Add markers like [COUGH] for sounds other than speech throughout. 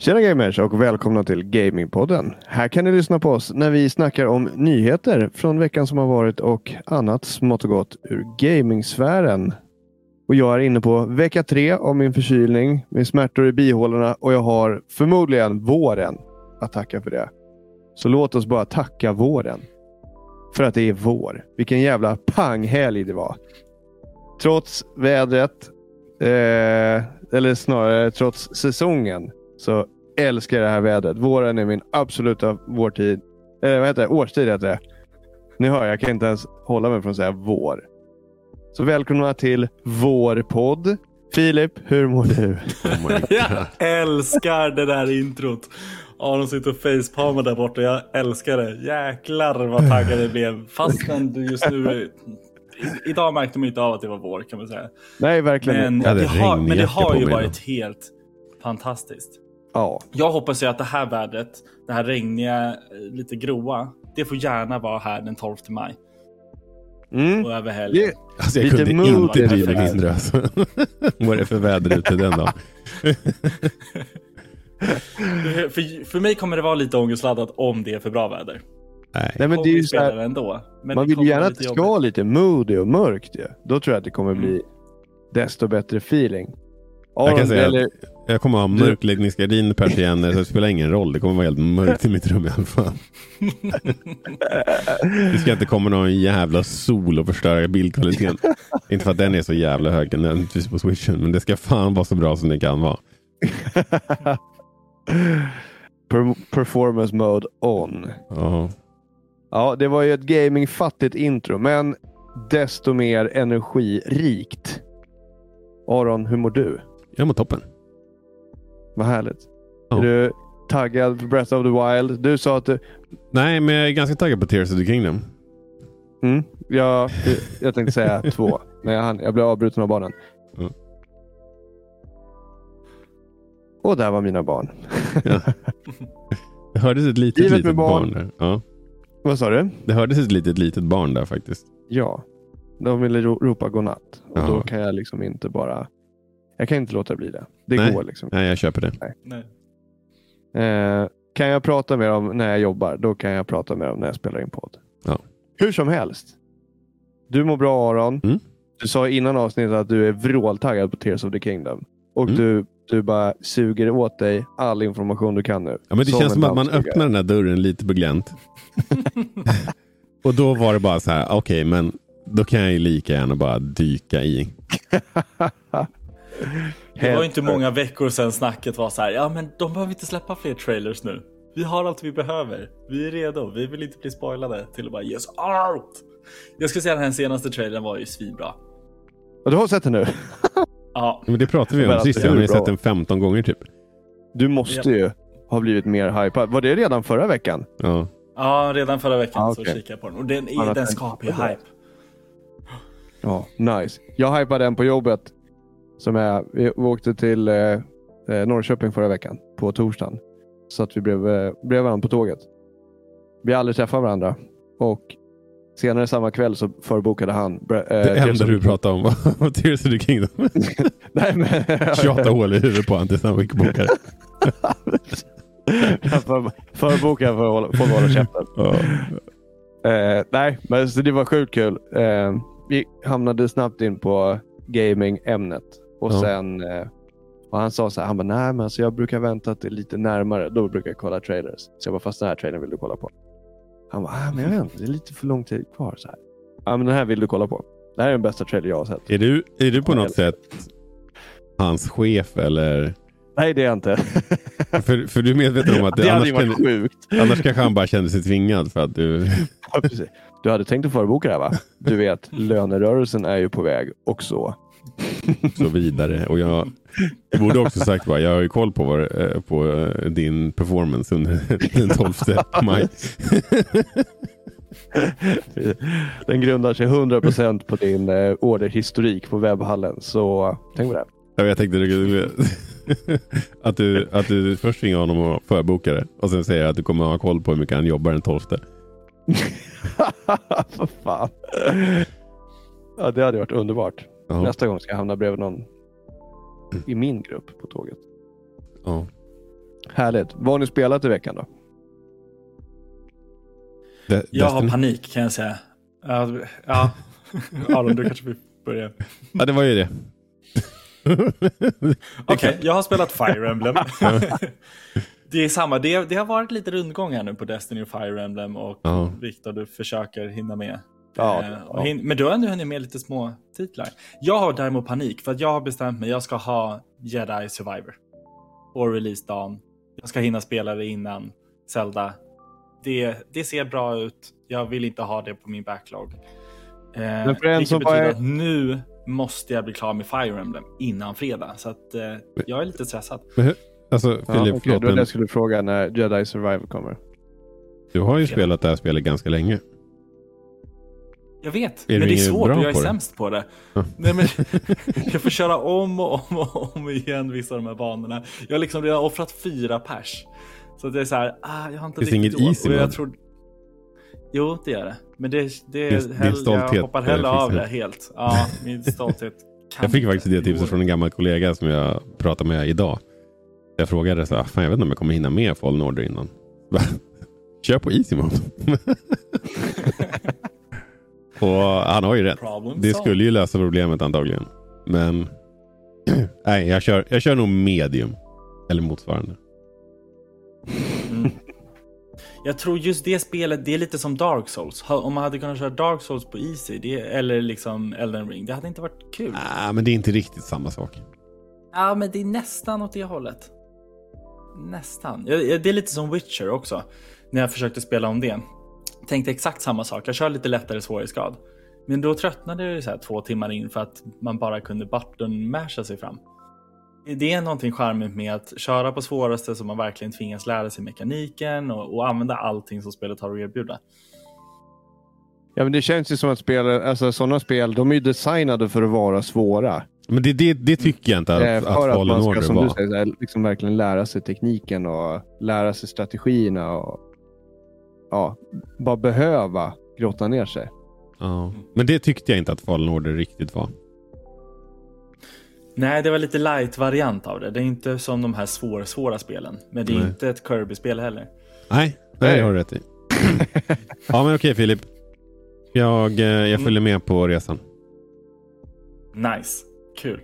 Tjena gamers och välkomna till Gamingpodden. Här kan ni lyssna på oss när vi snackar om nyheter från veckan som har varit och annat smått och gott ur gamingsfären. Och jag är inne på vecka tre av min förkylning med smärtor i bihålorna och jag har förmodligen våren att tacka för det. Så låt oss bara tacka våren. För att det är vår. Vilken jävla panghelg det var. Trots vädret, eh, eller snarare trots säsongen, så älskar jag det här vädret. Våren är min absoluta vårtid. Eh, vad heter det? Årstid heter det. Ni hör, jag kan inte ens hålla mig från att säga vår. Så välkomna till vår podd. Filip, hur mår du? Oh jag älskar det där introt. Aron sitter och facepalmar där borta. Jag älskar det. Jäklar vad taggad det blev. Fastän du just nu... Idag märkte man inte av att det var vår kan man säga. Nej, verkligen Men, inte. det, har, men det har ju varit helt fantastiskt. Ja. Jag hoppas ju att det här vädret, det här regniga, lite gråa, det får gärna vara här den 12 maj. Mm. Och över helgen. Det, Alltså jag Lite kunde inte det. mindre alltså. [LAUGHS] Vad är det för väder ute den dagen? [LAUGHS] För, för mig kommer det vara lite ångestladdat om det är för bra väder. Nej. nej, men det är ju så här, ändå. Men man vill gärna att det ska vara lite moody och mörkt. Ju. Då tror jag att det kommer bli desto bättre feeling. Jag kan Aron, säga eller, att jag kommer ha mörkläggningsgardin, persienner, [LAUGHS] så det spelar ingen roll. Det kommer vara helt mörkt i mitt rum i alla fall. Det ska inte komma någon jävla sol och förstöra bildkvaliteten. inte för att den är så jävla hög nödvändigtvis på switchen, men det ska fan vara så bra som det kan vara. [LAUGHS] per, performance mode on. Ja. Ja, det var ju ett gamingfattigt intro, men desto mer energirikt. Aron, hur mår du? Jag mår toppen. Vad härligt. Ja. Är du taggad för Breath of the Wild? Du sa att du... Nej, men jag är ganska taggad på Tears of the Kingdom. Mm, jag, jag tänkte säga [LAUGHS] två, men jag, hann- jag blev avbruten av barnen. Mm. Och där var mina barn. [LAUGHS] Det hördes ett litet, Livet litet barn. barn. där. Ja. Vad sa du? Det hördes ett litet, litet barn där faktiskt. Ja, de ville ro- ropa godnatt. Och då kan jag liksom inte bara... Jag kan inte låta bli det. Det Nej. går liksom. Nej, jag köper det. Nej. Eh, kan jag prata med dem när jag jobbar, då kan jag prata med dem när jag spelar in podd. Ja. Hur som helst. Du mår bra Aron. Mm. Du sa innan avsnittet att du är vråltaggad på Tears of the Kingdom. Och Mm. du, du bara suger åt dig all information du kan nu. Ja, men det Som känns som att man öppnar den här dörren lite på glänt. [LAUGHS] och då var det bara så här, okej, men då kan jag ju lika gärna bara dyka i. [LAUGHS] Det var ju inte många veckor sedan snacket var så här. Ja, men de behöver inte släppa fler trailers nu. Vi har allt vi behöver. Vi är redo. Vi vill inte bli spoilade till att bara ge oss allt. Jag skulle säga att den här senaste trailern var ju svinbra. Och du har sett den nu? [LAUGHS] Ja, Men det pratade vi om att sist. Jag har sett den 15 gånger typ. Du måste ju ha blivit mer hypad. Var det redan förra veckan? Ja. ja redan förra veckan Ah, så okej. kikade jag på den. Och den, är, den skapar ju hype. Ja, nice. Jag hypade den på jobbet. Som är, vi åkte till eh, eh, Norrköping förra veckan på torsdagen. Så att vi blev, eh, blev varandra på tåget. Vi har aldrig träffat varandra. Och senare samma kväll så förbokade han. Eh, Det enda du pratade om var [LAUGHS] Tears of the Kingdom. [LAUGHS] Nej, men... 28 hål i huvudet på honom tills han fick boka det. [LAUGHS] För, förbokade för att få hålla käften. Ja. Eh, nej, men så det var sjukt kul. Eh, vi hamnade snabbt in på gaming-ämnet. Och Ja. sen eh, och han sa så här, han bara, nej men alltså jag brukar vänta till lite närmare. Då brukar jag kolla trailers. Så jag bara, fast den här trailern vill du kolla på? Han bara, ah, men jag vet inte, det är lite för lång tid kvar. Så här. Ja, men den här vill du kolla på. Det här är den bästa trailer jag har sett. Är, du, är du på något sätt hans chef eller? Nej, det är jag inte. [LAUGHS] För, för du är medveten om att det det, annars, varit kan, sjukt. annars kanske han bara kände sig tvingad för att du... [LAUGHS] Ja, precis. Du hade tänkt att förboka det här va? Du vet, [LAUGHS] lönerörelsen är ju på väg och så. Så vidare. Och jag borde också sagt bara, jag har ju koll på, vad, eh, på eh, din performance under [LAUGHS] den 12 maj. [LAUGHS] Den grundar sig 100% på din eh, orderhistorik på webbhallen. Så tänk på det. Ja, Jag tänkte [LAUGHS] att du, att du först ringer honom och förbokar det och sen säger att du kommer ha koll på hur mycket han jobbar den 12. För fan. Ja, det hade varit underbart. Ja, Nästa gång ska jag hamna bredvid någon i min grupp på tåget. ja. Härligt. Vad har ni spelat i veckan då? De- Jag har panik kan jag säga. Ja, ja. [LAUGHS] Aron, du kanske vill börja. Ja, det var ju det. [LAUGHS] Okej, jag har spelat Fire Emblem. [LAUGHS] det är samma, det, det har varit lite rundgång här nu på Destiny och Fire Emblem och Ja. Viktor, du försöker hinna med. Ja, Eh, och ja. hin- Men du har ändå hunnit med lite små titlar. Jag har däremot panik för att jag har bestämt mig, jag ska ha Jedi Survivor. På releasedagen. Jag ska hinna spela det innan Zelda. Det, det ser bra ut. Jag vill inte ha det på min backlog. Eh, Men för en vilket som betyder bara att nu måste jag bli klar med Fire Emblem innan fredag. Så att, eh, jag är lite stressad. Men hur- Alltså, Ja, Filip, okej, förlåt, det var det men jag skulle fråga när Jedi Survivor kommer. du har ju Ja. spelat det här spelet ganska länge. Jag vet, du men det är svårt och jag är det? sämst på det. Nej, men, [LAUGHS] jag får köra om och om och om igen vissa av de här banorna. Jag har liksom redan offrat fyra pers. Så det är så här, ah, jag har inte Finns det riktigt inget råd. easy jag tror... Jo, det gör det. Men det, det, din hell, stolthet, jag hoppar eh, hellre av finns det det. helt. Ja, min stolthet. [LAUGHS] Jag fick faktiskt det tipset från en gammal kollega som jag pratade med idag. Jag frågade så här, fan jag vet inte om jag kommer hinna med Fallen Order innan. [LAUGHS] Kör på Easy Mode. Och han har ju rätt. Det skulle ju lösa problemet antagligen. Men [CLEARS THROAT] nej, jag kör, jag kör nog medium. Eller motsvarande. Mm. Jag tror just det spelet, det är lite som Dark Souls. Om man hade kunnat köra Dark Souls på Easy, det, eller liksom Elden Ring, det hade inte varit kul. Ah, men det är inte riktigt samma sak. Ja, men det är nästan åt det hållet. Nästan. Det är lite som Witcher också. När jag försökte spela om det. Tänkte exakt samma sak. Jag kör lite lättare svårighetsgrad. Men då tröttnade jag ju så här två timmar in för att man bara kunde button masha sig fram. Det är någonting charmigt med att köra på svåraste så man verkligen tvingas lära sig mekaniken och, och använda allting som spelet har att erbjuda. Ja, men det känns ju som att spel, alltså, sådana spel de är ju designade för att vara svåra. Men det, det, det tycker jag inte att, Eh, att för att Fallen man ska, som var. du säger, liksom verkligen lära sig tekniken och lära sig strategierna. Och, ja, bara behöva grotta ner sig. Ja. Men det tyckte jag inte att Fallen Order riktigt var. Nej, det var lite light-variant av det. Det är inte som de här svår, svåra spelen. Men det är Nej. inte ett Kirby-spel heller. Nej, det har du rätt i. [LAUGHS] ja, men okej Filip. Jag, eh, jag följer med på resan. Nice. Kul.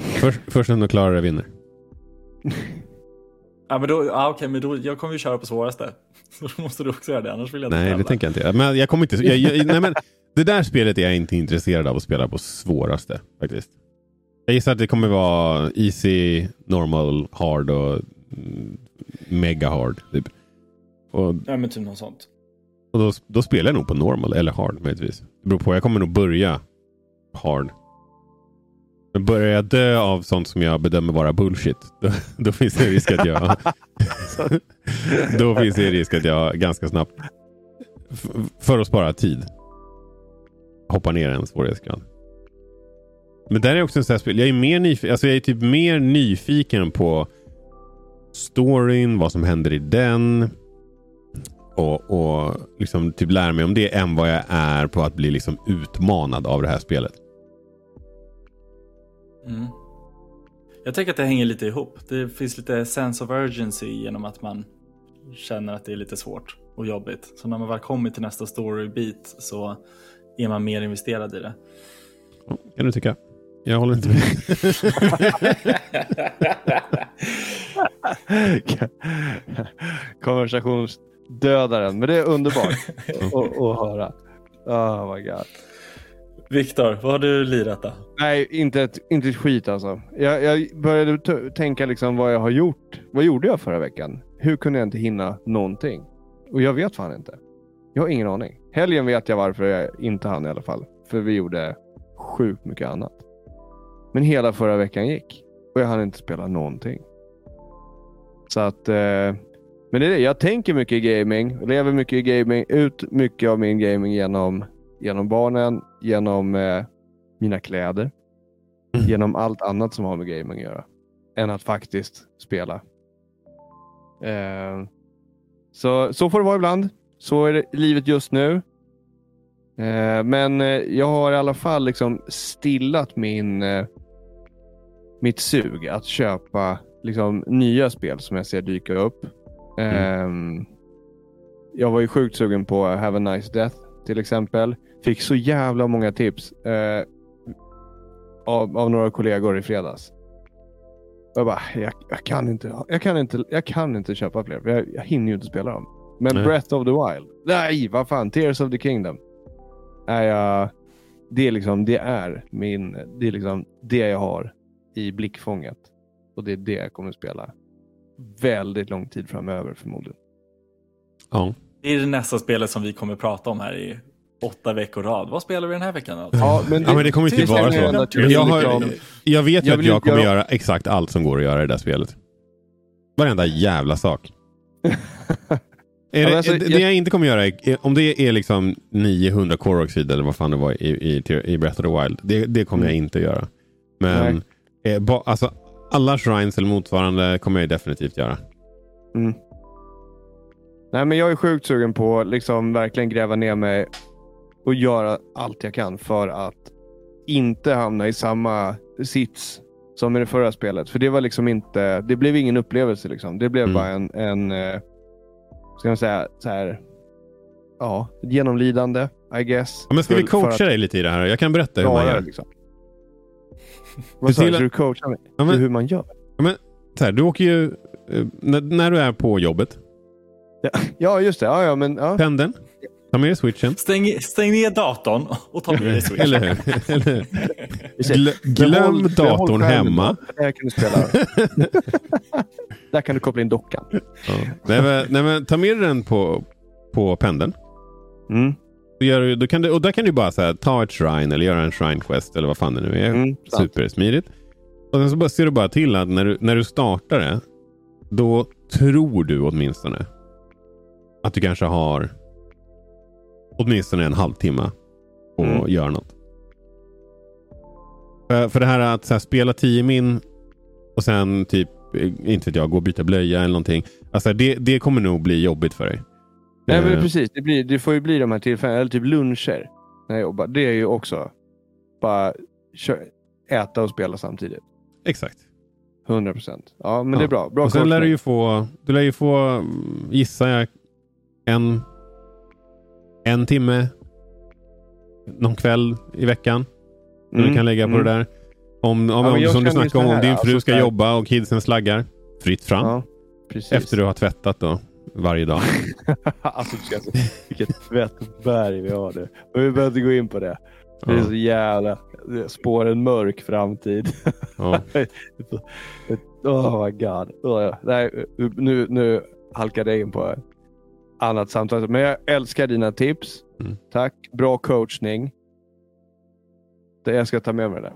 Först, först när de klarar det vinner. [LAUGHS] Ja, men då, ja, okej, men då, jag kommer ju köra på svåraste. [LAUGHS] Så då måste du också göra det, annars vill jag inte Nej, det tänker jag inte. Men jag kommer inte... Jag, jag, nej, men det där spelet är jag inte intresserad av att spela på svåraste faktiskt. Jag gissar att det kommer vara easy, normal, hard och mm, mega hard. Typ. Och, Ja, men typ något sånt. och då, då spelar jag nog på normal eller hard möjligtvis. Det beror på. Jag kommer nog börja hard. Men börjar jag dö av sånt som jag bedömer vara bullshit, då, då finns det risk att jag... [LAUGHS] då finns det risk att jag ganska snabbt, för att spara tid, hoppar ner en svårighetsgrad. Men där är också en sån här spel. Jag är, mer alltså jag är typ mer nyfiken på storyn, vad som händer i den. Och, och liksom typ lära mig om det än vad jag är på att bli liksom utmanad av det här spelet. Mm. Jag tänker att det hänger lite ihop. Det finns lite sense of urgency genom att man känner att det är lite svårt och jobbigt. Så när man väl kommer till nästa storybit så är man mer investerad i det. Kan du tycka. Jag håller inte med. [LAUGHS] Konversationsdödaren. Men det är underbart att, att höra. Oh my god. Viktor, vad har du lirat då? Nej, inte ett, inte ett skit alltså. Jag, jag började t- tänka liksom vad jag har gjort. Vad gjorde jag förra veckan? Hur kunde jag inte hinna någonting? Och jag vet fan inte. Jag har ingen aning. Helgen vet jag varför jag inte hann i alla fall. För vi gjorde sjukt mycket annat. Men hela förra veckan gick. Och jag hann inte spela någonting. Så att... Eh, men det är det. Jag tänker mycket i gaming. Lever mycket i gaming. Ut mycket av min gaming genom, genom barnen. Genom eh, mina kläder. Genom allt annat som har med gaming att göra. Än att faktiskt spela. Eh, så, så får det vara ibland. Så är det livet just nu. Eh, men eh, jag har i alla fall liksom stillat min, eh, mitt sug att köpa liksom, nya spel som jag ser dyka upp. Ehm, jag var ju sjukt sugen på Have a Nice Death till exempel. Fick så jävla många tips eh, av, av några kollegor i fredags. Jag bara, jag, jag, kan inte, jag, kan inte, jag kan inte köpa fler. För jag, jag hinner ju inte spela dem. Men Nej. Breath of the Wild. Nej, vad fan. Tears of the Kingdom. Är jag, det, är liksom, det är min, det är liksom det jag har i blickfånget. Och det är det jag kommer spela väldigt lång tid framöver förmodligen. Ja. Det är det nästa spelet som vi kommer prata om här i åtta veckor rad. Vad spelar vi den här veckan? Alltså? Ja, men Ja, men det kommer inte vara så. Jag, har, jag vet ju Jag att jag kommer göra- göra exakt allt som går att göra i det där spelet. Varenda jävla sak. [LAUGHS] Är det, alltså, det jag- jag inte kommer göra, är- om det är liksom 900 core oxid eller vad fan det var i, i, i Breath of the Wild. Det, det kommer jag inte göra. Men eh, ba, alltså, alla shrines eller motsvarande kommer jag definitivt göra. Mm. Nej, men jag är sjukt sugen på att liksom verkligen gräva ner mig och göra allt jag kan för att inte hamna i samma sits som i det förra spelet. För det var liksom inte, det blev ingen upplevelse. Liksom. Det blev Mm. bara en, en eh, ska man säga, så här, ja, genomlidande, I guess. Ja, men ska vi För- för coacha dig lite i det här? Jag kan berätta hur man gör. Liksom. [LAUGHS] Vad sa du? Ska du coacha mig? Ja, men- Hur man gör? Så här, du åker ju, eh, när, när du är på jobbet, Ja, [LAUGHS] just det. Ja, ja, men, ja. pendeln, ta med dig switchen. Stäng, stäng ner datorn och ta med dig Switch. Eller hur? Eller hur? Glö, glöm datorn hemma. Där kan du spela. [LAUGHS] Där kan du koppla in dockan. Ja. Nej, men, nej, men, ta med dig den på, på pendeln. Mm. Då gör, du- då kan du, och där kan du bara så här, ta ett shrine eller göra en shrine quest eller vad fan det nu är. Mm. Supersmidigt. Och sen så bara ser du bara till att när du, när du startar det, då tror du åtminstone att du kanske har åtminstone en halvtimme och Mm. göra något. För, för det här att så här, spela 10 min och sen typ, eh, inte vet jag, gå och byta blöja eller någonting. Alltså det, det kommer nog bli jobbigt för dig. Nej, men Eh, precis. Det, blir, det får ju bli de här tillfällena. Eller typ luncher. När jag jobbar. Det är ju också bara äta och spela samtidigt. Exakt. 100 procent. Ja, men Ja. det är bra. Bra och sen lär du ju få, du lär ju få, mm, gissar jag, en, en timme någon kväll i veckan. Mm, du kan lägga på mm. det där. Om, om, men om som du snackade om, om din alltså fru ska jobba och kidsen slaggar. Fritt fram. Ja, precis. Efter du har tvättat då. Varje dag. [LAUGHS] alltså, vilket tvättberg vi har nu. Men vi behöver inte gå in på det. Det är Ja. så jävla... Det spår en mörk framtid. Ja. [LAUGHS] oh my god. Oh, ja. Nej, nu, nu halkade jag in på annat samtal. Men jag älskar dina tips. Mm. Tack. Bra coachning. Det jag ska ta med mig det.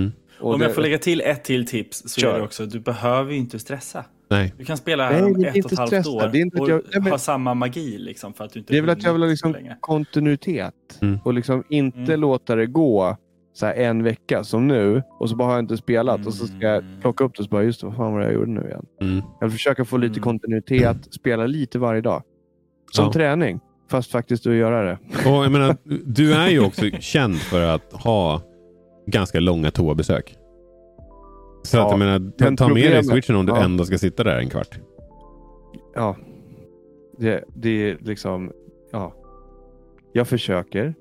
Mm. Och Om det, jag får lägga till ett till tips så Kör. är det också, du behöver ju inte stressa. Nej. Du kan spela Nej, här om ett och ett halvt stressa. år Det är inte att och jag- men- ha samma magi liksom för att du inte det är väl att jag vill ha liksom kontinuitet. Mm. Och liksom inte Mm. låta det gå så här en vecka som nu. Och så bara har jag inte spelat. Och så ska jag Mm. plocka upp det och så bara, just det, vad fan var det jag gjorde nu igen? Mm. Jag vill försöka få lite Mm. kontinuitet, spela lite varje dag. Som Ja. träning, fast faktiskt att göra det. Och jag menar, [LAUGHS] du är ju också känd för att ha ganska långa toabesök. Så Ja, att jag menar, ta, ta med dig switchen om du ja. ändå ska sitta där en kvart. Ja, det, det är liksom, ja. Jag försöker.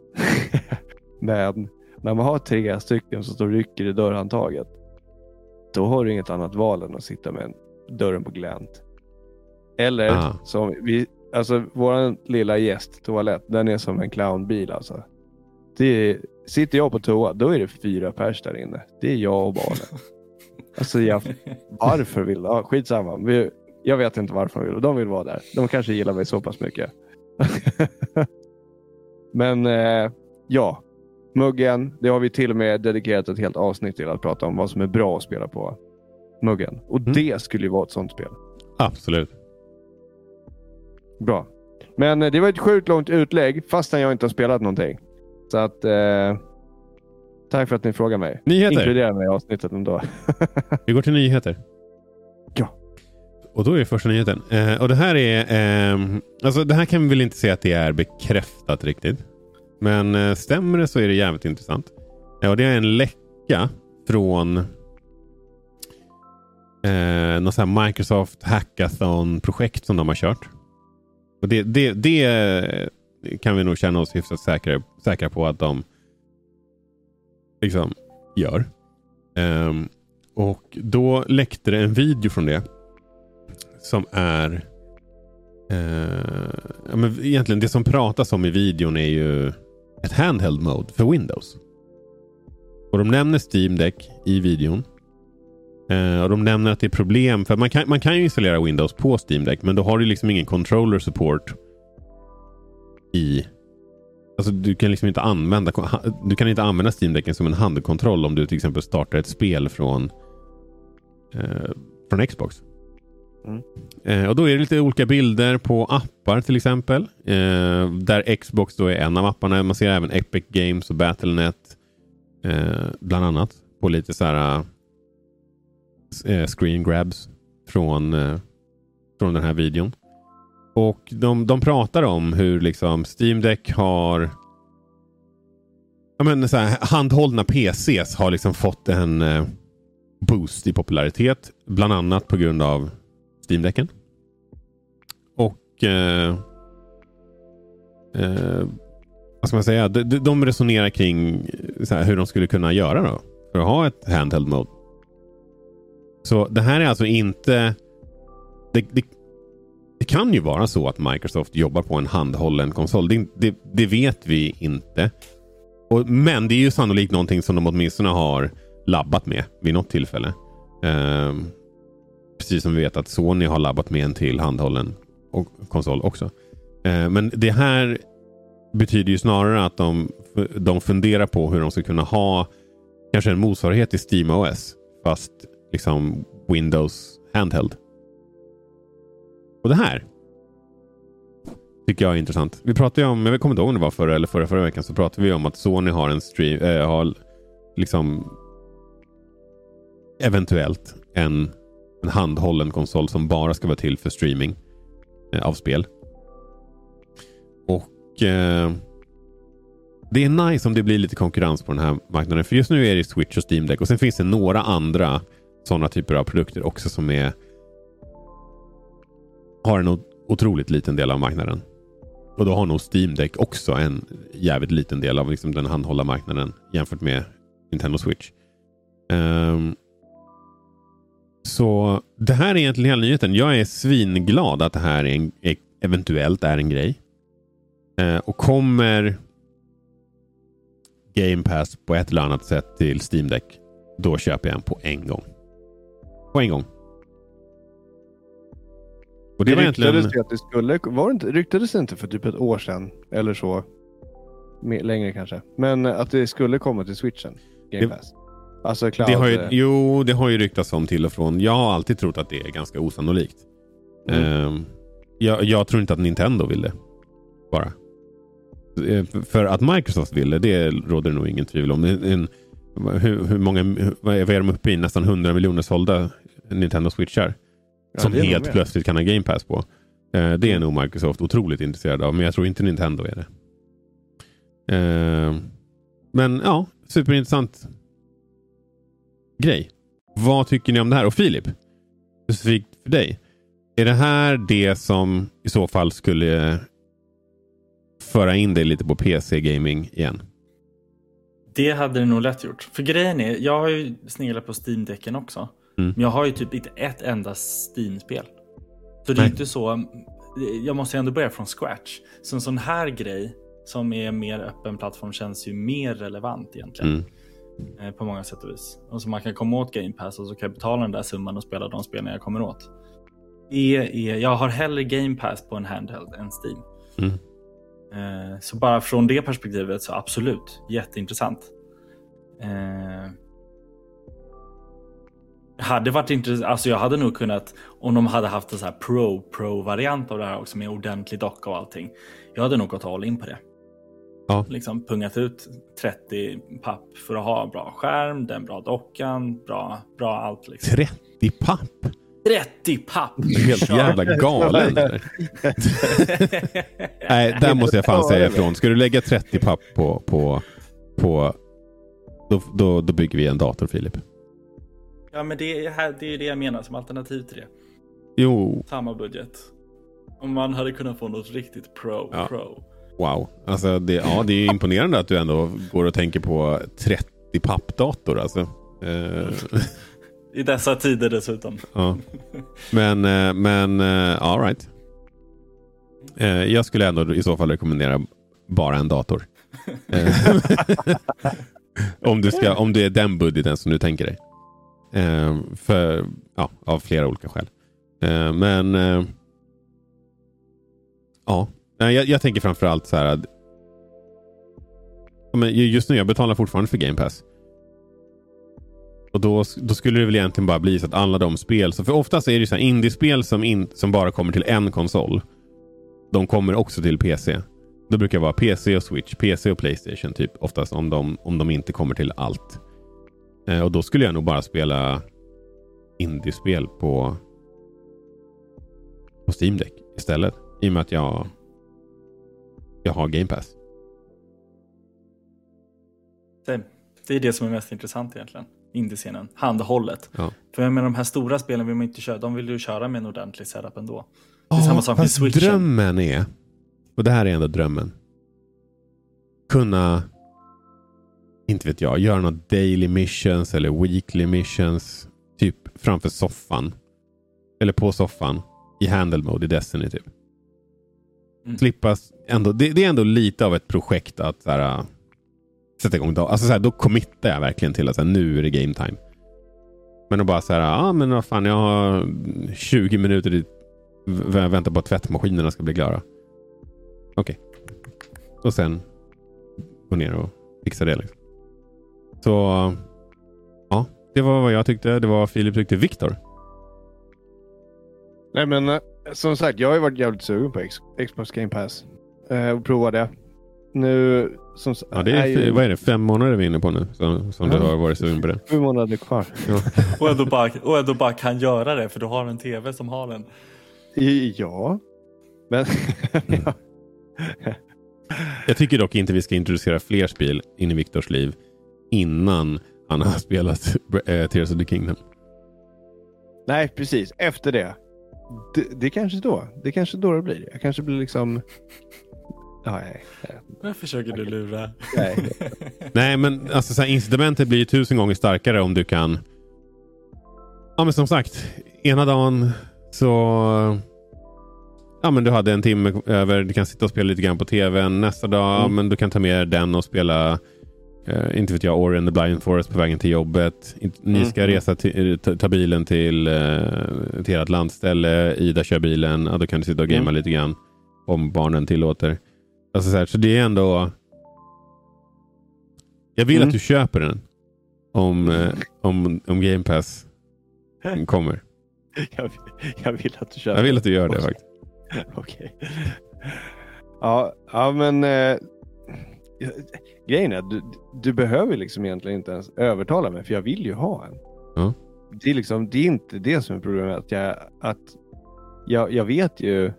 [LAUGHS] Men när man har tre stycken som står och rycker i dörrhandtaget. Då har du inget annat val än att sitta med dörren på glänt. Eller Ah. som vi, alltså våran lilla gästtoalett, den är som en clownbil alltså. Det är, sitter jag på toa, då är det fyra pers där inne. Det är jag och barnen. [LAUGHS] Alltså jag, varför vill ja, Skitsamma. Vi, jag vet inte varför de vill. De vill vara där. De kanske gillar mig så pass mycket. [LAUGHS] Men eh, ja, muggen. Det har vi till och med dedikerat ett helt avsnitt till att prata om vad som är bra att spela på muggen. Och Mm. det skulle ju vara ett sånt spel. Absolut. Bra. Men eh, det var ett sjukt långt utlägg fastän jag inte har spelat någonting. Så att eh, tack för att ni frågar mig. Nyheter. Inkludera mig i avsnittet ändå. [LAUGHS] Vi går till nyheter. Ja. Och då är första nyheten. Eh, och det här är... ehm, alltså det här kan vi väl inte säga att det är bekräftat riktigt. Men eh, stämmer det så är det jävligt intressant. Ja, och det är en läcka från eh, eh, något Microsoft Hackathon-projekt som de har kört. Och det, det, det kan vi nog känna oss hyfsat säkra, säkra på att de liksom gör. Um, och då läckte det en video från det. Som är uh, ja, men egentligen det som pratas om i videon är ju ett handheld mode för Windows. Och de nämner Steam Deck i videon. Uh, och de nämner att det är problem för man kan, man kan ju installera Windows på Steam Deck men då har du liksom ingen controller support i Alltså du kan liksom inte använda Du kan inte använda Steam Decken som en handkontroll om du till exempel startar ett spel från eh, från Xbox. Mm. Eh, och Då är det lite olika bilder på appar till exempel. Där Xbox då är en av apparna. Man ser även Epic Games och Battlenet. Bland annat. På lite så här Eh, screen grabs från, eh, från den här videon. Och de, de pratar om hur liksom Steam Deck har ja, men så här, handhållna PCs har liksom fått en eh, boost i popularitet. Bland annat på grund av Steam-däcken. Och eh, eh, vad ska man säga? De, de resonerar kring eh, här, hur de skulle kunna göra då för att ha ett handheld mode. Så det här är alltså inte... Det, det, det, kan ju vara så att Microsoft jobbar på en handhållen konsol. Det, det, det vet vi inte. Och, men det är ju sannolikt någonting som de åtminstone har labbat med vid något tillfälle. Eh, precis som vi vet att Sony har labbat med en till handhållen och konsol också. Eh, men det här betyder ju snarare att de, de funderar på hur de ska kunna ha kanske en motsvarighet till SteamOS fast liksom Windows handheld. Och det här tycker jag är intressant. Vi pratade ju om, jag kommer inte ihåg om det var förra eller förra, förra veckan, så pratade vi om att Sony har en stream, äh, har liksom eventuellt en, en handhållen konsol som bara ska vara till för streaming äh, av spel. Och äh, det är nice om det blir lite konkurrens på den här marknaden. För just nu är det Switch och Steam Deck och sen finns det några andra sådana typer av produkter också som är har en otroligt liten del av marknaden. Och då har nog Steam Deck också en jävligt liten del av liksom den handhålla marknaden jämfört med Nintendo Switch. Um, så det här är egentligen hela nyheten. Jag är svinglad att det här är en, eventuellt är en grej. Uh, och kommer Game Pass på ett eller annat sätt till Steam Deck, då köper jag en på en gång. På en gång. Och det, det var egentligen... att det skulle, var det inte, ryktades det inte för typ ett år sedan eller så? Mer, längre kanske. Men att det skulle komma till switchen. Game det, Pass. Alltså cloud... det har ju, jo, det har ju ryktats om till och från. Jag har alltid trott att det är ganska osannolikt. Mm. Uh, jag, jag, tror inte att Nintendo vill det. Bara. Eh, för att Microsoft vill det, det råder nog ingen tvivel om. En, en, hur, hur, många, vad är de uppe i? Nästan 100 miljoner sålda Nintendo Switchar. Ja, som helt plötsligt kan ha Game Pass på. Eh, det är nog Microsoft otroligt intresserad av, men jag tror inte Nintendo är det. Eh, men ja, superintressant grej. Vad tycker ni om det här? Och Filip, specifikt för dig. Är det här det som i så fall skulle föra in dig lite på PC-gaming igen? Det hade det nog lätt gjort. För grejen är, jag har ju sneglat på Steam-däcken också. Mm. Men jag har ju typ inte ett enda Steam-spel. Så det är Nej. inte så. Jag måste ändå börja från scratch. Så en sån här grej som är mer öppen plattform känns ju mer relevant egentligen. Mm. Eh, på många sätt och vis. Och så man kan komma åt Game Pass och så kan jag betala den där summan och spela de spelen jag kommer åt. Det är, jag har hellre Game Pass på en handheld än Steam. Mm. Eh, så bara från det perspektivet så absolut jätteintressant. Eh, hade varit intressant. Alltså jag hade nog kunnat om de hade haft en så här pro pro variant av det här också med ordentlig docka och allting. Jag hade nog gått all in på det. Ja. Liksom pungat ut 30 papp för att ha bra skärm, den bra dockan, bra, bra allt. Liksom. 30 papp? 30 papp! Helt jävla galen. [LAUGHS] Nej, där måste jag fan säga ifrån. Ska du lägga 30 papp på, på, på då, då, då bygger vi en dator Filip. Ja, men det är, här, det är det jag menar som alternativ till det. Jo, Samma budget. Om man hade kunnat få något riktigt pro, Ja. pro. wow. Alltså, det, ja, det är imponerande att du ändå går och tänker på 30 pappdator. Alltså. Eh, [LAUGHS] I dessa tider dessutom. ja. Men, eh, men eh, all right. Eh, jag skulle ändå i så fall rekommendera bara en dator. [LAUGHS] Om, du ska, om det är den budgeten som du tänker dig. För, ja, av flera olika skäl. Men ja, jag, jag tänker framförallt så här. Att, just nu jag betalar fortfarande för Game Pass. Och då, då skulle det väl egentligen bara bli så att alla de spel, så för oftast är det så här indiespel som, in, som bara kommer till en konsol. De kommer också till PC. Det brukar vara PC och Switch, PC och Playstation typ oftast om de, om de inte kommer till allt. Eh, och då skulle jag nog bara spela indiespel på, på Steam Deck istället. I och med att jag, jag har Game Pass. Det är det som är mest intressant egentligen. Indiescenen. Handhållet. Ja. För jag menar de här stora spelen vill man inte köra. De vill du köra med en ordentlig setup ändå. Det är samma sak med Switchen. drömmen är, och det här är ändå drömmen. Kunna, inte vet jag, göra något daily missions eller weekly missions. Typ framför soffan. Eller på soffan. I handle mode i Destiny typ. Mm. Slippa ändå, det, det är ändå lite av ett projekt att så här, sätta igång. dagen. alltså så här, då committar jag verkligen till att så här, nu är det game time. Men att bara så här, ja ah, men vad fan jag har 20 minuter i väntar på att tvättmaskinerna ska bli klara. Okej. Och sen gå ner och fixa det. Liksom. Så ja, det var vad jag tyckte. Det var vad Filip tyckte. Viktor? Nej men eh, som sagt, jag har ju varit jävligt sugen på X- Xbox Game Pass. Eh, och prova det. Nu, som Ja, det är, ju vad är det? Fem månader vi är inne på nu. Som, som du Ja. har varit sugen på det. sju månader kvar. [LAUGHS] Och ändå, bara, och ändå bara kan göra det för du har en tv som har den. Ja. Men ja. [LAUGHS] Jag tycker dock inte vi ska introducera fler spel in i Viktors liv innan han har spelat äh, Tears of the Kingdom. Nej, precis. Efter det. Det, det kanske då. Det kanske då det blir. Jag kanske blir liksom... Ja, nej. Vad försöker du lura? nej. [LAUGHS] Nej, men alltså, så här, incitamentet blir ju tusen gånger starkare om du kan... Ja, men som sagt. Ena dagen så... Ja, men du hade en timme över. Du kan sitta och spela lite grann på tvn. Nästa dag, Mm. men du kan ta med den och spela... eh, inte vet jag, Ori and the Blind Forest på vägen till jobbet. Ni ska Mm. resa till, ta, ta bilen till, uh, till ert landställe. Ida kör bilen. Ja, då kan du sitta och gamea Mm. lite grann. Om barnen tillåter. Alltså, så, här, så det är ändå... Jag vill Mm. att du köper den. Om, eh, om, om Game Pass kommer. [LAUGHS] Jag, vill- jag vill att du kör. Jag vill att du gör det faktiskt. [LAUGHS] Okej. Ja, ja, men eh, grejen är att du, du behöver liksom egentligen inte ens övertala mig för jag vill ju ha en. Ja. Det, är liksom, det är inte det som är problemet. Att jag, att jag, jag vet ju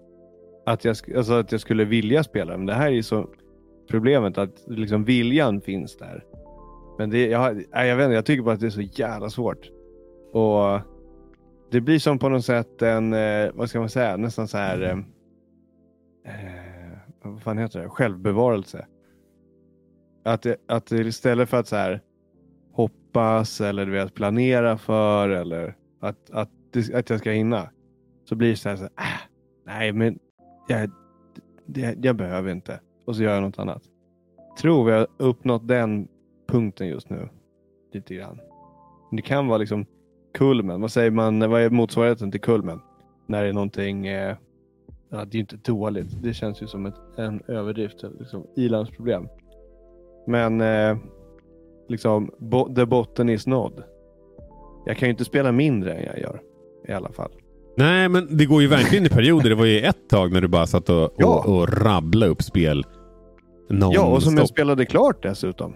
att jag, alltså att jag skulle vilja spela men det här är så problemet att liksom viljan finns där. Men det, jag, jag vet inte, jag tycker bara att det är så jävla svårt. Och det blir som på något sätt en, eh, vad ska man säga, nästan så här, eh, eh, vad fan heter det, självbevarelse. Att, att istället för att så här hoppas eller du vet, planera för eller att, att, att jag ska hinna. Så blir det så här, så här äh, nej men jag, jag, jag behöver inte. Och så gör jag något annat. Tror vi har uppnått den punkten just nu. Lite grann. Det kan vara liksom kulmen. Vad säger man? Vad är motsvarigheten till kulmen? När det är någonting. Eh, ja, det är ju inte dåligt. Det känns ju som ett, en överdrift. Liksom, ilandsproblem. Men eh, liksom bo, the botten is nådd. Jag kan ju inte spela mindre än jag gör. I alla fall. Nej, men det går ju verkligen i perioder. Det var ju ett tag när du bara satt och, Ja. och, och rabblade upp spel. Non Ja, och som jag spelade klart dessutom.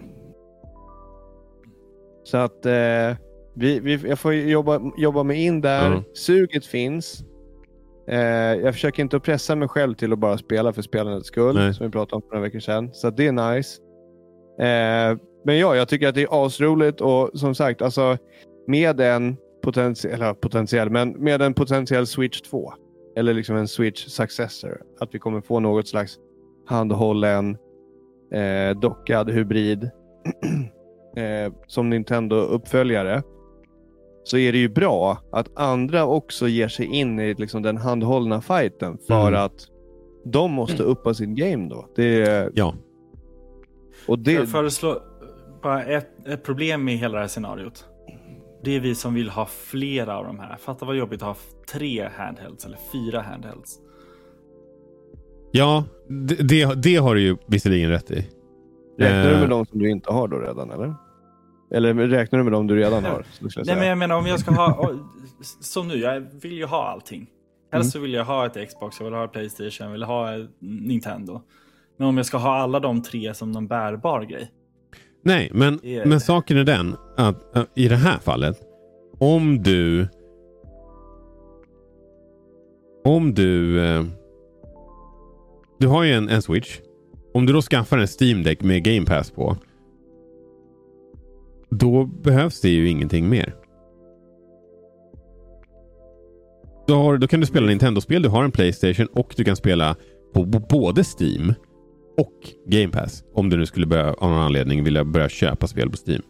Så att eh, vi, vi, jag får jobba, jobba mig in där. Ja. Suget finns. Eh, jag försöker inte att pressa mig själv till att bara spela för spelandets skull. Nej. Som vi pratade om för några veckor sedan. Så det är nice. Eh, men ja, jag tycker att det är asroligt och som sagt, alltså med en potentiell, eller potentiell, men med en potentiell Switch 2. Eller liksom en Switch Successor. Att vi kommer få något slags handhållen, eh, dockad hybrid [CLEARS THROAT] eh, som Nintendo-uppföljare. Så är det ju bra att andra också ger sig in i liksom, den handhållna fighten för Mm. att de måste uppa sin game då. Det, Ja. och det, Jag föreslår bara ett, ett problem med hela det här scenariot. Det är vi som vill ha flera av de här. Fatta vad jobbigt att ha tre handhelds eller fyra handhelds. Ja, det, det, det har du ju visserligen rätt i. Räknar du Eh, med de som du inte har då redan eller? Eller räknar du med de du redan har? Nej men jag menar om jag ska ha, som nu, jag vill ju ha allting. Helst så vill jag ha ett Xbox, jag vill ha Playstation, jag vill ha Nintendo. Men om jag ska ha alla de tre som någon bärbar grej. Nej, men, är- men saken är den att äh, i det här fallet. Om du... Om du... Eh, du har ju en, en switch. Om du då skaffar en Steam Deck med Game Pass på. Då behövs det ju ingenting mer. Då, har, då kan du spela Nintendo-spel, du har en Playstation och du kan spela på både Steam och Game Pass. Om du nu skulle börja, av någon anledning vilja börja köpa spel på Steam.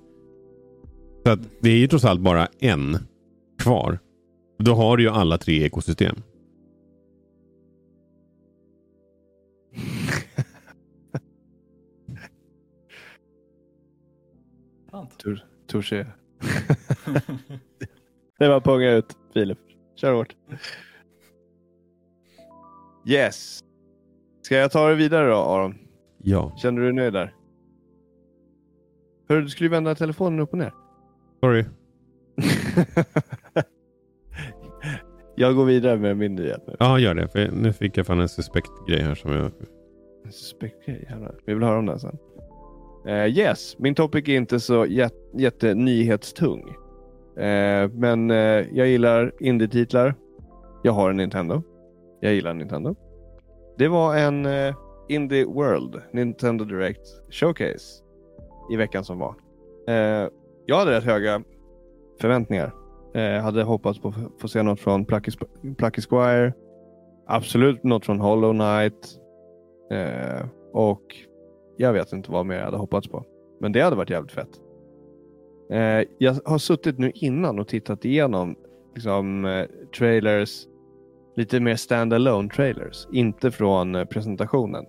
Så att det är ju trots allt bara en kvar. Då har du ju alla tre ekosystem. Tur, touché. [LAUGHS] det var punga ut Filip. Kör hårt. Yes. Ska jag ta det vidare då Aron? Ja. Känner du dig nöjd där? Hörru, du skulle ju vända telefonen upp och ner. Sorry. [LAUGHS] jag går vidare med min nyhet nu. Ja, gör det. För nu fick jag fan en suspekt grej här som jag... En Suspekt grej. jävlar. Vi vill höra om den sen. Eh, yes, min topic är inte så jät- jättenyhetstung. Uh, men eh, jag gillar indie-titlar. Jag har en Nintendo. Jag gillar Nintendo. Det var en uh, Indie World Nintendo Direct Showcase i veckan som var. Uh, jag hade rätt höga förväntningar. Uh, hade hoppats på att få se något från Plucky, Sp- Plucky Squire. Absolut något från Hollow Knight. Uh, och jag vet inte vad mer jag hade hoppats på. Men det hade varit jävligt fett. Jag har suttit nu innan och tittat igenom liksom, trailers. Lite mer stand-alone trailers. Inte från eh, presentationen.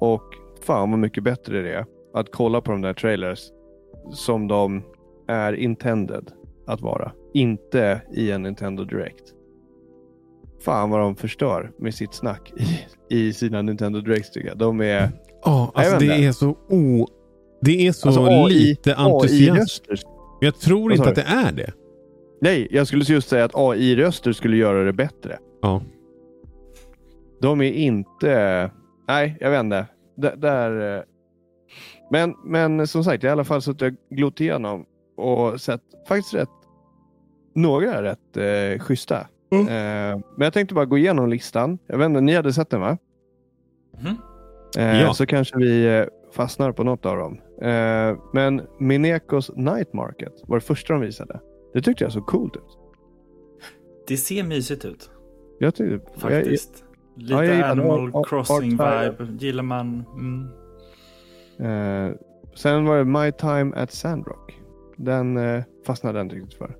Och fan vad mycket bättre det är att kolla på de där trailers som de är intended att vara. Inte i en Nintendo Direct. Fan vad de förstör med sitt snack i, i sina Nintendo Directs tycker jag. De är Ja, alltså det är så o... Det är så Alltså, AI lite entusiasm. AI-röster. Jag tror inte att det är det. Nej, jag skulle just säga att AI-röster skulle göra det bättre. Ja. De är inte... Nej, jag vet inte. D- där... eh, Men, men som sagt, jag har i alla fall suttit och glott igenom och sett faktiskt rätt... Några rätt eh, schyssta. Mm. Eh, men jag tänkte bara gå igenom listan. Jag vet inte, ni hade sett den va? Mhm. Eh, Ja. Så kanske vi eh, fastnar på något av dem. Eh, men Minekos Night Market var det första de visade. Det tyckte jag såg coolt ut. Det ser mysigt ut. Jag tyckte, Faktiskt. Lite ja, jag Animal Art Crossing Fire. vibe. Gillar man. Mm. Jag, eh, sen var det My Time at Sandrock. Den eh, fastnade jag inte riktigt för.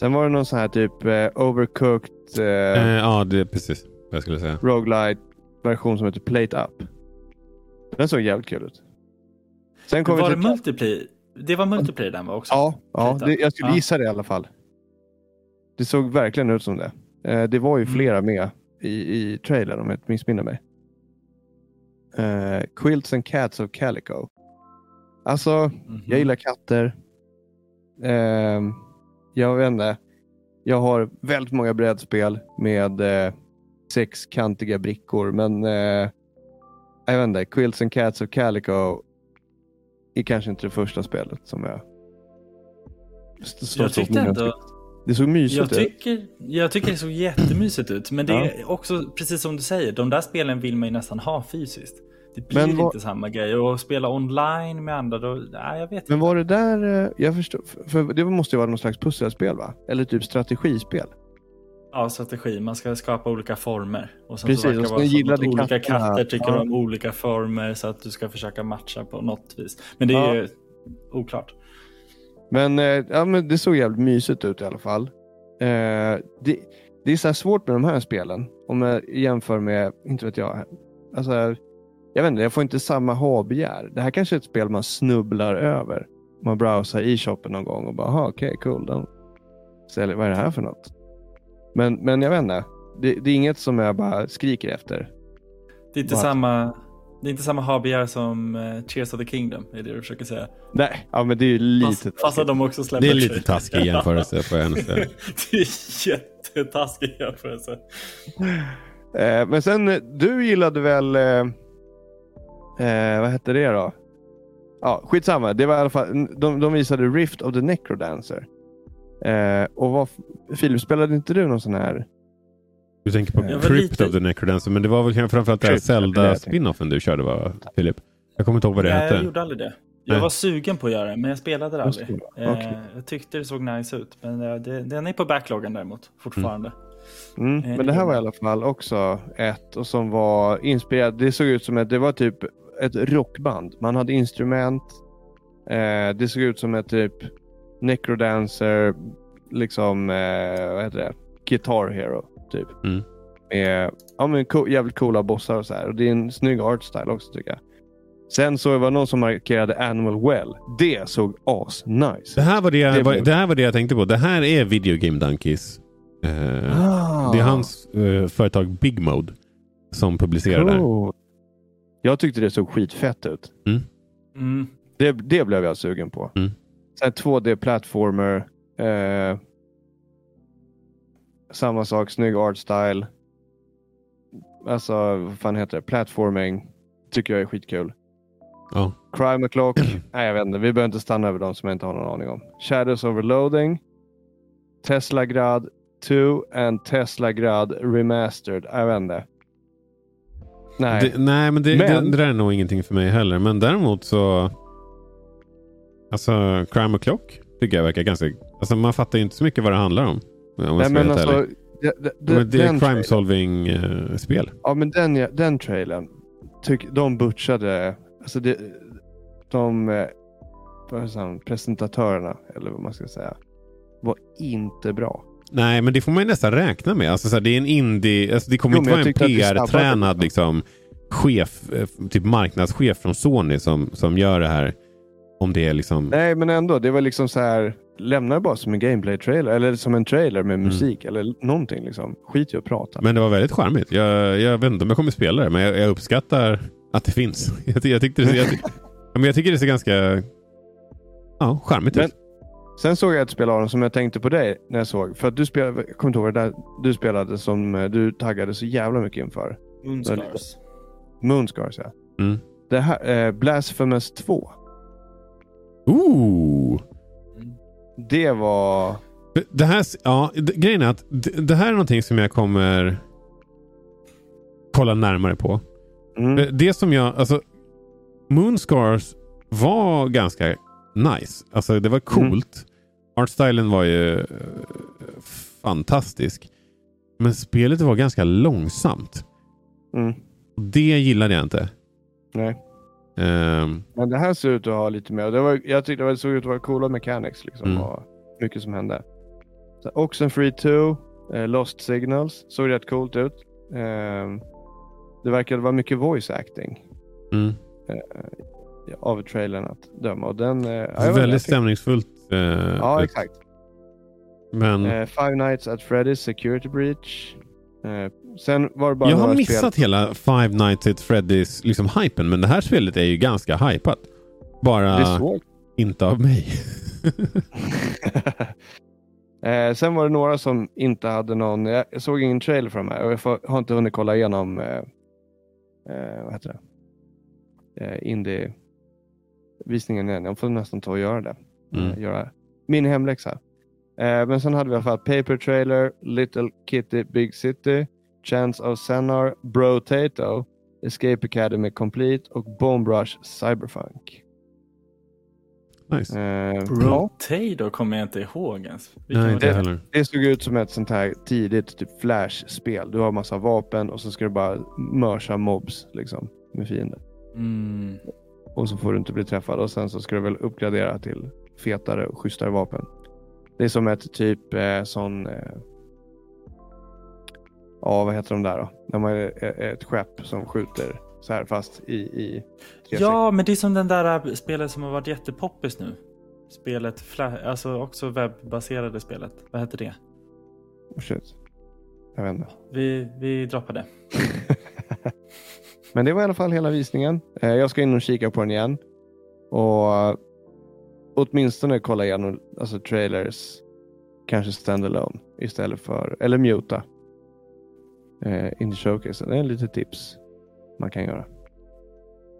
Sen var det någon sån här typ eh, overcooked eh, Eh, ja, det är precis vad jag skulle säga. roguelite version som heter Plate Up. Den såg jävligt kul ut. Sen kom Var vi det till... multiplayer? Det var multiplayer den var också. Ja, ja det, jag skulle gissa det i alla fall. Det såg verkligen ut som det. Eh, det var ju Mm. flera med i, i trailern om jag inte missminner mig. Eh, Quilts and Cats of Calico. Alltså, Mhm. jag gillar katter. Ehm, jag vet inte. Jag har väldigt många brädspel med eh, sex kantiga brickor, men eh, jag vet inte. Quilts and Cats of Calico är kanske inte det första spelet som jag... Jag tyckte ändå... Det såg mysigt Jag ut. tycker, jag tycker det såg jättemysigt ut. Men det är också precis som du säger. De där spelen vill man ju nästan ha fysiskt. Det blir Men vad- inte samma grej. Och spela online med andra, då, nej, jag vet Men inte. var det där, eh, jag förstår, för- för det måste ju vara någon slags pusselspel va? Eller typ strategispel. Ja, strategi. Man ska skapa olika former. Och sen Precis, så och det sen gillade att olika katterna- katter tycker Ja. om olika former så att du ska försöka matcha på något vis. Men det är Ja. ju oklart. Men, eh, ja, men det såg jävligt mysigt ut i alla fall. Eh, det, det är så svårt med de här spelen. Om jag jämför med, inte vet jag. Alltså, jag vet inte, jag får inte samma ha-begär. Det här kanske är ett spel man snubblar över. Man browsar i shoppen någon gång och bara, "Aha, okej, cool. De säljer, vad är det här för något? Men, men jag vet inte. Det, det är inget som jag bara skriker efter. Det är inte Vad? samma, det är inte samma habegär som uh, Cheers of the Kingdom, är det du försöker säga. Nej, ja, men det är ju lite Fast, fast att de också släpper Det är lite taskig [LAUGHS] jämförelse får jag ändå säga. [LAUGHS] det är jättetaskig jämförelse. [LAUGHS] Eh, men sen, eh, du gillade väl, eh, eh, vad hette det då? Ja, skitsamma. Det var i alla fall, de, de visade Rift of the Necrodancer. Eh, och vad, Filip, spelade inte du någon sån här? Du tänker på Jag var Crypt lite- of the Necrodancer, men det var väl kanske framförallt den här jag. Zelda-spinoffen du körde va, Filip? Jag kommer inte ihåg vad det Nej, jag hette. gjorde aldrig det. Jag Nej. var sugen på att göra det, men jag spelade det aldrig. Eh, okej. Jag tyckte det såg nice ut, men eh, det, den är på backloggen däremot fortfarande. Mm, Eh, men det här är var i alla fall också ett och som var inspirerat. Det såg ut som ett, det var typ ett rockband. Man hade instrument. Eh, det såg ut som ett typ Necrodancer, liksom, eh, vad heter det? Guitar Hero, typ. Mm. Med ja, men co- jävligt coola bossar och så här. Och det är en snygg art style också tycker jag. Sen så var det någon som markerade Animal Well. Det såg as nice. Det här, var det, jag, Det var, det här var det jag tänkte på. Det här är Video Game Donkeys. Eh, Ah, Det är hans eh, företag Big Mode som publicerar det. här. cool. Jag tyckte det såg skitfett ut. Mm. Det, det blev jag sugen på. Mm. Sen 2D-plattformer. Eh, samma sak, snygg art style. Alltså, vad fan heter det? Platforming. Tycker jag är skitkul. Ja. Crime O'Clock. [CLEARS THROAT] Nej, jag vet inte. Vi behöver inte stanna över dem som jag inte har någon aning om. Shadows Overloading. Tesla Grad 2 and Tesla Grad Remastered. Jag vet inte. Nej. Det, nej, men, det, Men- Det, det där är nog ingenting för mig heller. Men däremot så... Alltså, Crime O'Clock tycker jag verkar ganska... Alltså, man fattar ju inte så mycket vad det handlar om. Om Nej, men alltså, det, det, Men det är ett crime trailern- solving eh. Ja, men den, den trailern. Tyck, de butchade. Alltså det, de eh, man, presentatörerna, eller vad man ska säga, var inte bra. Nej, men det får man ju nästan räkna med. Alltså, så här, det är en indie... Alltså, det kommer Jo, inte vara en PR-tränad liksom. liksom, chef, eh, typ marknadschef från Sony som, som gör det här. Om det är liksom... Nej, men ändå. Det var liksom så här. Lämna det bara som en gameplay-trailer eller som en trailer med musik eller någonting. Liksom. Skit i att prata. Men det var väldigt charmigt. Jag, jag vet inte om jag kommer spela det, men jag, jag uppskattar att det finns. [LAUGHS] Jag, jag, tyckte det, jag, [LAUGHS] men jag tycker det ser ganska ja, charmigt ut. Sen såg jag ett spel av dem som jag tänkte på dig när jag såg. För att du spelade, jag kommer inte ihåg det där du spelade som eh, du taggade så jävla mycket inför. Moonscars. Moonscars ja. Mm. Det här, eh, Blasphemous 2. Ooh. Det var... Det här, ja, grejen är att d- det här är någonting som jag kommer kolla närmare på. Mm. Eh, Det som jag, alltså Moonscars var ganska nice. Alltså det var coolt. Artstylen var ju eh, fantastisk. Men spelet var ganska långsamt. Mm. Det gillade jag inte. Nej. Ehm, Men det här ser ut att ha lite mer. Det var, jag tyckte det såg ut att vara coola mechanics. Liksom, Mm. och mycket som hände. Så Oxenfree 2, eh, Lost Signals. Såg rätt coolt ut. Ehm, det verkade vara mycket voice acting mm. av trailern att döma. Och den, eh, Väldigt stämningsfullt. eh, Ja, exakt. Men Eh, Five Nights at Freddy's Security Breach. Sen var det bara jag har missat spel. hela Five Nights at Freddy's liksom hypen. Men det här spelet är ju ganska hypat. Bara inte av mig. [LAUGHS] [LAUGHS] eh, sen var det några som inte hade någon, jag såg ingen trailer för de här och jag får, har inte hunnit kolla igenom eh, eh, vad heter det? Eh, Indie-visningen än. Jag får nästan ta och göra det. Mm. Eh, göra min hemläxa. Eh, men sen hade vi i alla fall Paper Trailer, Little Kitty Big City, Chance of Senar, Bro Tato, Escape Academy Complete och Bone Brush Cyberpunk. Nice. Eh, ja, Rotator kommer jag inte ihåg ens. Vilken Nej, inte det? heller. det såg ut som ett sånt här tidigt typ Flash-spel. Du har massa vapen och så ska du bara mörsa mobs liksom, med fiender. Mm. Och så får du inte bli träffad och sen så ska du väl uppgradera till fetare och schysstare vapen. Det är som ett typ eh, sån... Eh, ja, vad heter de där då? När man är är ett skepp som skjuter så här fast i... i 360. Ja, men det är som den där äh, spelet som har varit jättepoppis nu. Spelet, alltså också webbaserade spelet. Vad heter det? Oh, shit. Jag vet inte. Vi, vi droppar det. [LAUGHS] Men det var i alla fall hela visningen. Eh, Jag ska in och kika på den igen. Och eh, åtminstone kolla igenom alltså trailers. Kanske standalone istället för, eller muta. Eh, in showcase. Det är en litet tips man kan göra.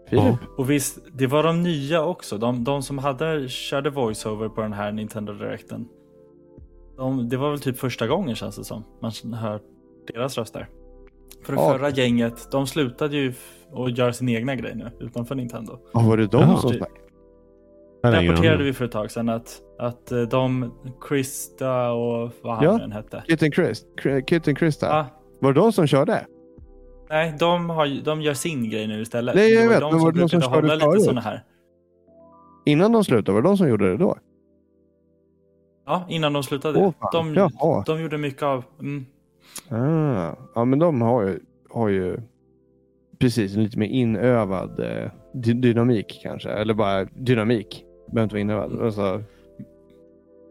Filip? Ja. Och visst, det var de nya också. De, de som hade, körde voiceover på den här Nintendo Directen. De, det var väl typ första gången känns det som. Man hör deras röster. För det Ja. förra gänget, de slutade ju att göra sin egna grej nu utanför Nintendo. Ja, var det de Jaha. som snackade? Rapporterade vi för ett tag sedan att, att eh, de, Krista och vad han Ja. hette. Kitten Chris, Kitten Krista. Ja, Var det de som körde? nej, de, har, ju- de gör sin grej nu istället. Nej, jag det var vet, de men var det de som körde hålla lite förut? sådana här. Innan de slutade, var det de som gjorde det då? Ja, innan de slutade. Åh, de, Jaha. de gjorde mycket av... Mm, Ah. Ja, men de har ju, har ju precis en lite mer inövad eh, dy- dynamik kanske. Eller bara dynamik. Behöver inte vara inövad. Alltså,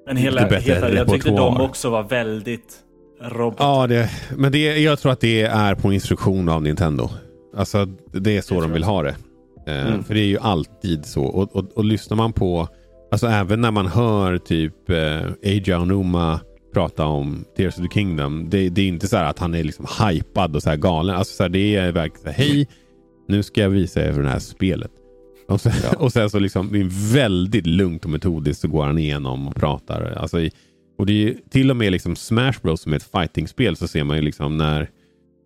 men hela, hela, jag tyckte de också var väldigt robot. Ja, det, men det, jag tror att det är på instruktion av Nintendo. Alltså det är så Det de vill jag ha det. Eh, Mm. För det är ju alltid så. Och, och, och lyssnar man på, alltså även när man hör typ eh, Eiji Onuma prata om Tears of the Kingdom. Det, det är inte så här att han är liksom hypad och så här galen. Alltså så här, det är verkligen så här, hej, nu ska jag visa er för det här spelet. Och sen, [LAUGHS] och sen så liksom väldigt lugnt och metodiskt så går han igenom och pratar. Alltså i, och det är till och med liksom Smash Bros som är ett fightingspel så ser man ju liksom när,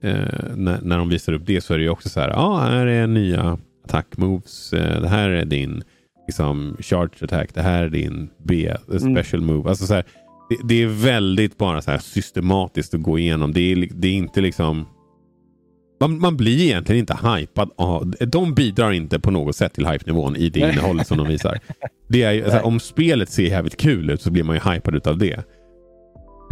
eh, när, när de visar upp det så är det ju också så här. Ja, ah, här är nya attack moves. Eh, det här är din liksom charge attack. Det här är din B, eh, special move. Alltså så här, det, det är väldigt bara så här systematiskt att gå igenom. Det är, det är inte liksom man, man blir egentligen inte hypad. Av, de bidrar inte på något sätt till hype-nivån i det innehållet som de visar. Det är, ju- alltså, om spelet ser jävligt kul ut så blir man ju hypad utav det.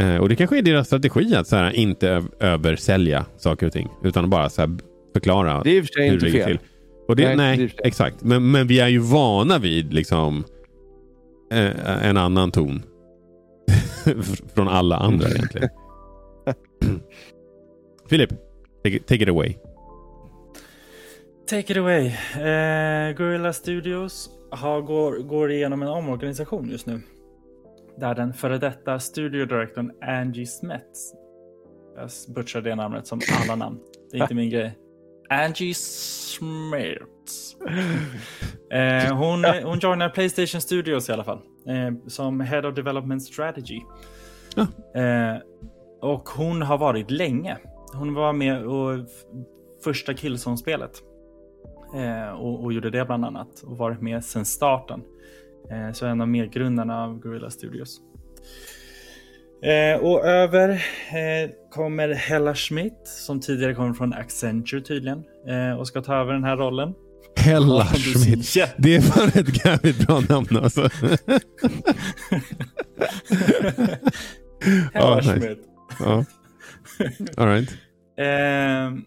Eh, och det kanske är deras strategi att så här, inte översälja saker och ting. Utan bara så här, förklara det är för hur det ligger fel. till. Och det, Nej, nej, det är exakt. Men, men vi är ju vana vid liksom eh, en annan ton. [LAUGHS] Från alla andra egentligen. [LAUGHS] Filip, take, it- take it away. Take it away. Eh, Gorilla Studios har, går, går igenom en omorganisation just nu. Där den före detta studio directorn Angie Smets. Jag butchar det namnet som alla namn. Det är inte min grej. Angie Smets. Eh, hon, hon joinar Playstation Studios i alla fall. Eh, som Head of Development Strategy. Ja. Eh, och hon har varit länge. Hon var med och första Killzone-spelet. Eh, och, och gjorde det bland annat. Och varit med sedan starten. Eh, så en av medgrundarna av Gorilla Studios. Eh, och över eh, kommer Hella Schmidt som tidigare kommer från Accenture tydligen. Eh, och ska ta över den här rollen. Hella Schmidt. Det är fan ett jävligt bra namn alltså. [LAUGHS] Hella nice. Schmidt. ja. [LAUGHS] All right. Eh,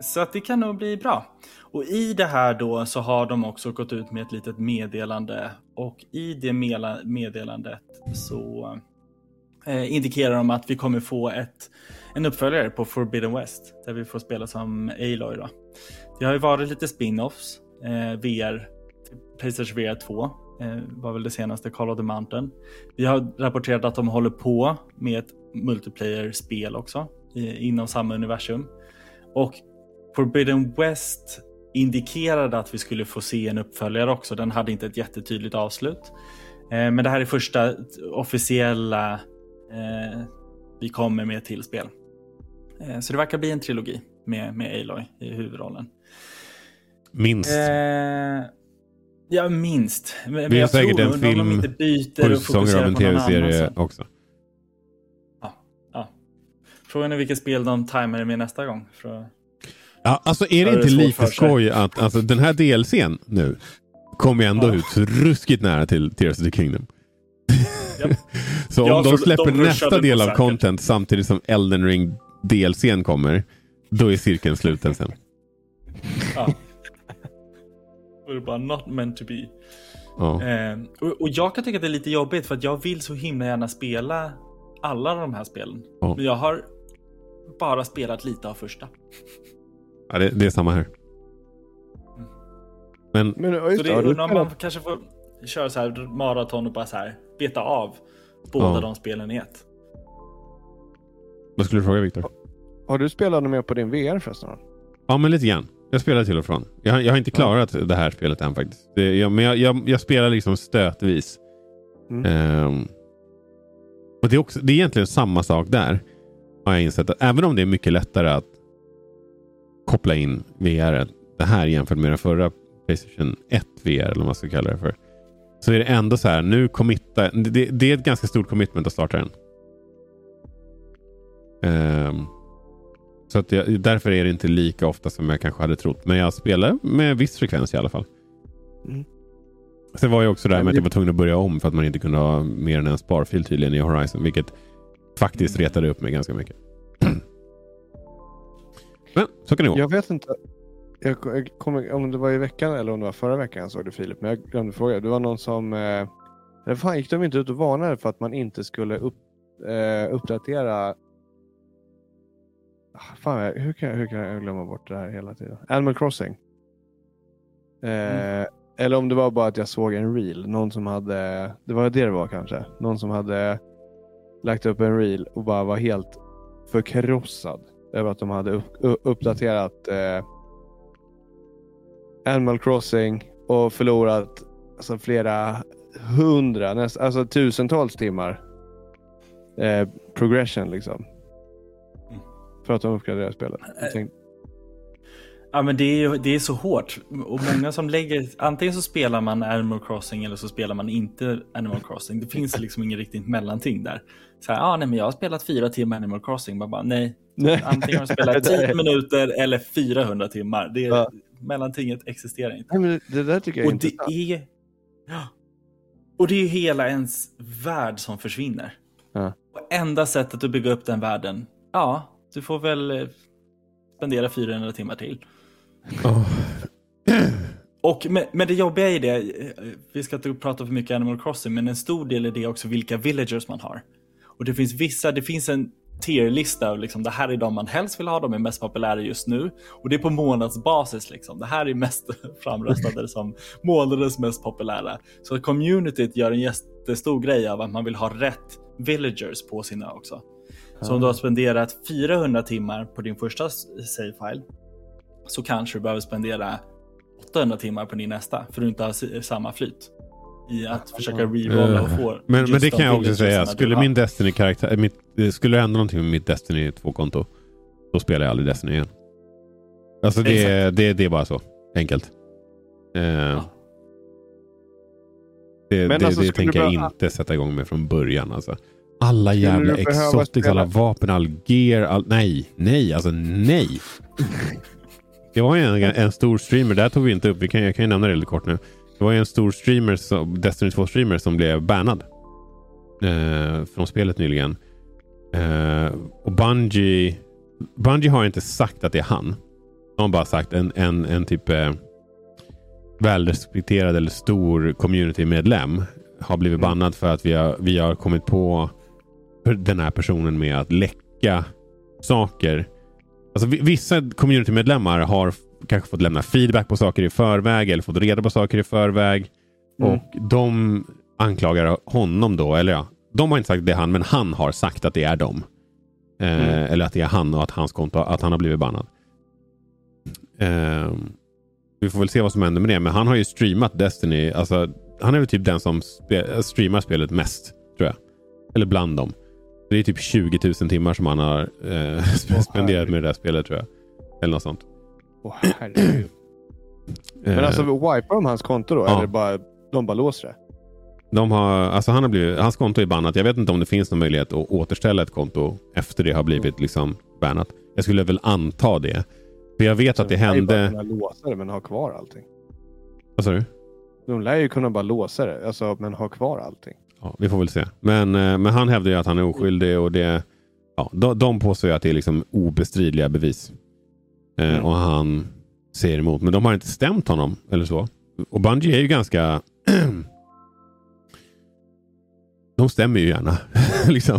så att det kan nog bli bra. Och i det här då så har de också gått ut med ett litet meddelande och i det meddelandet så eh, indikerar de att vi kommer få ett, en uppföljare på Forbidden West där vi får spela som Aloy. Då. Det har ju varit lite spin-offs, eh, VR, Playstation VR 2 eh, var väl det senaste, Call of the Mountain. Vi har rapporterat att de håller på med ett multiplayer-spel också i, inom samma universum. Och Forbidden West indikerade att vi skulle få se en uppföljare också. Den hade inte ett jättetydligt avslut. Eh, men det här är första officiella eh, vi kommer med till spel. Eh, så det verkar bli en trilogi. med, med Aloy i huvudrollen. Minst. Eh, ja, minst. Men är jag säkert en film, Sju säsonger av en tv-serie så- också. Frågan är vilket spel de timar med nästa gång. För... Ja, alltså är det det inte lite skoj att alltså, den här DLCn nu kommer ju ändå Ja. ut ruskigt nära till Tears of the Kingdom. [LAUGHS] Japp. [LAUGHS] så om Ja, de släpper de nästa del av content samtidigt som Elden Ring DLCn kommer, då är cirkeln sluten sen. Ja. Och det bara not meant to be. Ja. Eh, och, och jag kan tycka att det är lite jobbigt för att jag vill så himla gärna spela alla de här spelen. Ja. Men jag har bara spelat lite av första. Ja, det, det är samma här. Men Men ja, Så det har är undrar om man kanske får köra så här maraton och bara så här beta av båda Ja. de spelen i ett. vad skulle du fråga Viktor? har du spelat mer på din VR förresten? Ja, men lite grann. Jag spelar till och från. Jag, har- jag har inte klarat det här spelet än faktiskt. Det, jag, men jag, jag, jag spelar liksom stötvis. Mm. Ehm, och det, är också, det är egentligen samma sak där. Har jag insett. Att även om det är mycket lättare att koppla in VR det här jämfört med den förra Playstation 1 VR eller vad man ska kalla det för. Så är det ändå så här. Nu committa, det, det är ett ganska stort commitment att starta den. Ehm, så att jag, därför är det inte lika ofta som jag kanske hade trott. Men jag spelar med viss frekvens i alla fall. Mm. Sen var jag också där med att jag var tvungen att börja om för att man inte kunde ha mer än en sparfil tydligen i Horizon. Vilket faktiskt retade upp mig ganska mycket. [CLEARS THROAT] Men så kan det gå. Jag vet inte. Jag, jag kommer, om det var i veckan eller om det var förra veckan jag såg det Filip. Men jag glömde fråga. Det var någon som... Eh, fan gick de inte ut och varnade för att man inte skulle upp, eh, uppdatera... Ah, Fan, hur kan, jag- hur kan jag glömma bort det här hela tiden? Animal Crossing. Eh, Eller om det var bara att jag såg en reel. Någon som hade... Det var det det var kanske. Någon som hade lagt upp en reel och bara var helt förkrossad över att de hade uppdaterat eh, Animal Crossing och förlorat alltså, flera hundra, näst, alltså tusentals timmar eh, progression liksom. Mm. För att de uppgraderar spelet. Jag tänkte, Ja men det är, ju- det är så hårt. Och många som lägger, antingen så spelar man Animal Crossing eller så spelar man inte Animal Crossing. Det finns liksom ingen riktigt mellanting där. Så här, ah, nej men jag har spelat fyra timmar Animal Crossing. Man bara, nej, nej. antingen har du spelat [LAUGHS] 10 minuter eller 400 timmar. Det Ja. Mellantinget existerar inte. Nej, men det, det där tycker jag är Och det intressant. är... Ja. Och det är hela ens värld som försvinner. Ja. Och enda sättet att bygga upp den världen, ja, du får väl eh, spendera 400 timmar till. Oh. Och, men, men det jobbiga i det, eh, vi ska inte prata för mycket Animal Crossing, men en stor del i det är också vilka villagers man har. Och det finns vissa, det finns en tierlista liksom, det här är de man helst vill ha, de är mest populära just nu. Och det är på månadsbasis liksom. Det här är mest [LAUGHS] framröstade som månadens mest populära. Så communityt gör en jättestor grej av att man vill ha rätt villagers på sina också. Så om du har spenderat 400 timmar på din första save-file så kanske du behöver spendera 800 timmar på din nästa för du inte har samma flyt i att försöka rerolla och få Eh, Men, men just det de kan jag också säga. Skulle min Destiny-karaktär, mitt, eh, skulle det hända någonting med mitt Destiny 2-konto, då spelar jag aldrig Destiny igen. Alltså det, är- det, det är bara så. Enkelt. Eh, Det, Men det, alltså, det tänker jag inte sätta igång med från början. Alltså. Alla jävla exotics, alla vapen, all gear. All, nej, nej, alltså nej. [LAUGHS] Det var ju en, en stor streamer, där tog vi inte upp, vi kan, jag kan ju nämna det lite kort nu. Det var ju en stor streamer, som, Destiny 2-streamer som blev bannad. Eh, från spelet nyligen. Eh, och Bungie, Bungie har inte sagt att det är han. De har bara sagt en, en, en typ eh, välrespekterad eller stor community-medlem har blivit Mm. bannad för att vi har, vi har kommit på den här personen med att läcka saker. Alltså vi- vissa community-medlemmar har kanske fått lämna feedback på saker i förväg eller fått reda på saker i förväg. Mm. Och de anklagar honom då, eller ja, de har inte sagt att det är han, men han har sagt att det är dem. Eh, Mm. Eller att det är han och att hans konto, att han har blivit bannad. Eh, vi får väl se vad som händer med det, men han har ju streamat Destiny. Alltså, han är väl typ den som spe, streamar spelet mest, tror jag. Eller bland dem. Det är typ 20 000 timmar som han har eh, [LAUGHS] spenderat med det där spelet, tror jag. Eller något sånt. Åh herregud. [CLEARS THROAT] Men Eh, alltså wipar de hans konto då? Ja. Eller bara, de bara låser det? de har, alltså han har blivit, hans konto är bannat. Jag vet inte om det finns någon möjlighet att återställa ett konto efter det har blivit liksom bannat. Jag skulle väl anta det. För jag vet att det De lär ju bara hände... kunna låsa det men ha kvar allting. Vad sa du? De lär ju kunna bara låsa det, alltså, men ha kvar allting. Ja, vi får väl se. Men, eh, men han hävdar ju att han är oskyldig och det, ja, de, de påstår ju att det är liksom obestridliga bevis. Eh, Mm. Och han säger emot. Men de har inte stämt honom eller så. Och Bungie är ju ganska... [CLEARS THROAT] de stämmer ju gärna. [LAUGHS] liksom.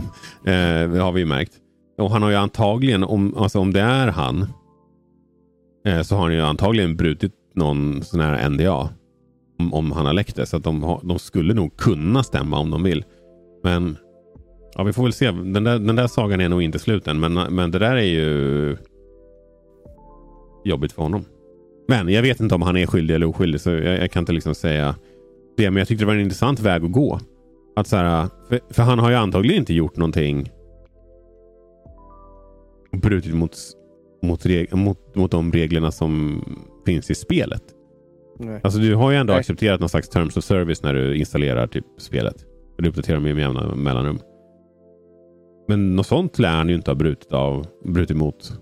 eh, det har vi ju märkt. Och han har ju antagligen, om, alltså om det är han, eh, så har han ju antagligen brutit någon sån här NDA. Om, om han har läckt det. Så att de, har, de skulle nog kunna stämma om de vill. Men ja, vi får väl se. Den där, den där sagan är nog inte slut än. Men, men det där är ju jobbigt för honom. Men jag vet inte om han är skyldig eller oskyldig. Så jag, jag kan inte liksom säga det. Men jag tyckte det var en intressant väg att gå. Att så här, för, för han har ju antagligen inte gjort någonting brutit mot, mot, reg, mot, mot de reglerna som finns i spelet. Nej. Alltså du har ju ändå Nej. accepterat någon slags terms of service när du installerar typ spelet. Och du uppdaterar dem med jämna mellanrum. Men något sånt lär han ju inte ha brutit, av, brutit mot.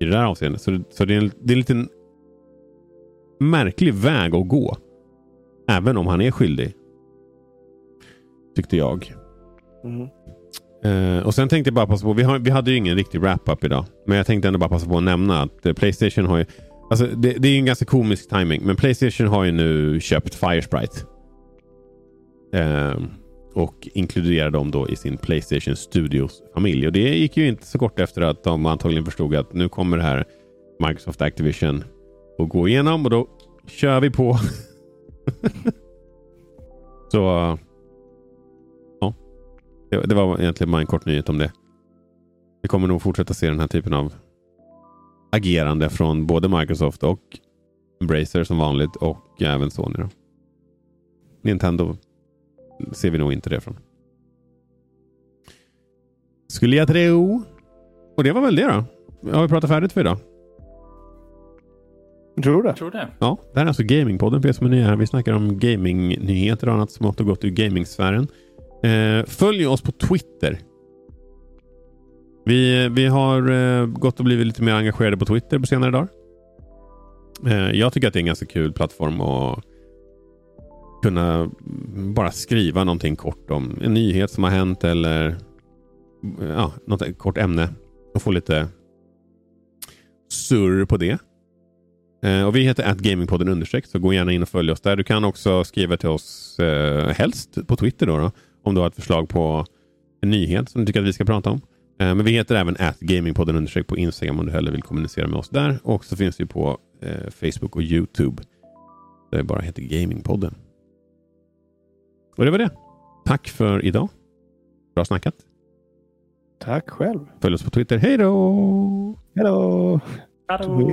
I det där avseendet. Så, så det, är en, det är en liten märklig väg att gå. Även om han är skyldig. Tyckte jag. Mhm. Eh, och sen tänkte jag bara passa på, vi, har, vi hade ju ingen riktig wrap-up idag. Men jag tänkte ändå bara passa på att nämna att eh, Playstation har ju, alltså det, det är en ganska komisk timing men Playstation har ju nu köpt Firesprite. Eh, och inkluderar dem då i sin Playstation Studios-familj. Och det gick ju inte så kort efter att de antagligen förstod att nu kommer det här Microsoft Activision att gå igenom och då kör vi på. [LAUGHS] så ja, det, det var egentligen bara en kort nyhet om det. Vi kommer nog fortsätta se den här typen av agerande från både Microsoft och Embracer som vanligt och även Sony. Då. Nintendo ser vi nog inte det från. Skulle jag tro. Och det var väl det då. Har vi pratat färdigt för idag? Tror du det? Tror det. Ja, det här är alltså Gamingpodden är nya här. Vi snackar om gamingnyheter och annat smått och gott ur gamingsfären. Eh, följ oss på Twitter. Vi, vi har eh, gått och blivit lite mer engagerade på Twitter på senare dagar. Eh, jag tycker att det är en ganska kul plattform att kunna bara skriva någonting kort om en nyhet som har hänt eller eh, ja, något kort ämne och få lite surr på det. Eh, och Vi heter att Gamingpodden understreck, så gå gärna in och följ oss där. Du kan också skriva till oss, eh, helst på Twitter då, då, om du har ett förslag på en nyhet som du tycker att vi ska prata om. Eh, men vi heter även att Gamingpodden understreck på Instagram om du hellre vill kommunicera med oss där. Och så finns vi på eh, Facebook och Youtube. Där det bara heter Gamingpodden. Och det var det. Tack för idag. Bra snackat. Tack själv. Följ oss på Twitter. Hej då! Hello! Hallå!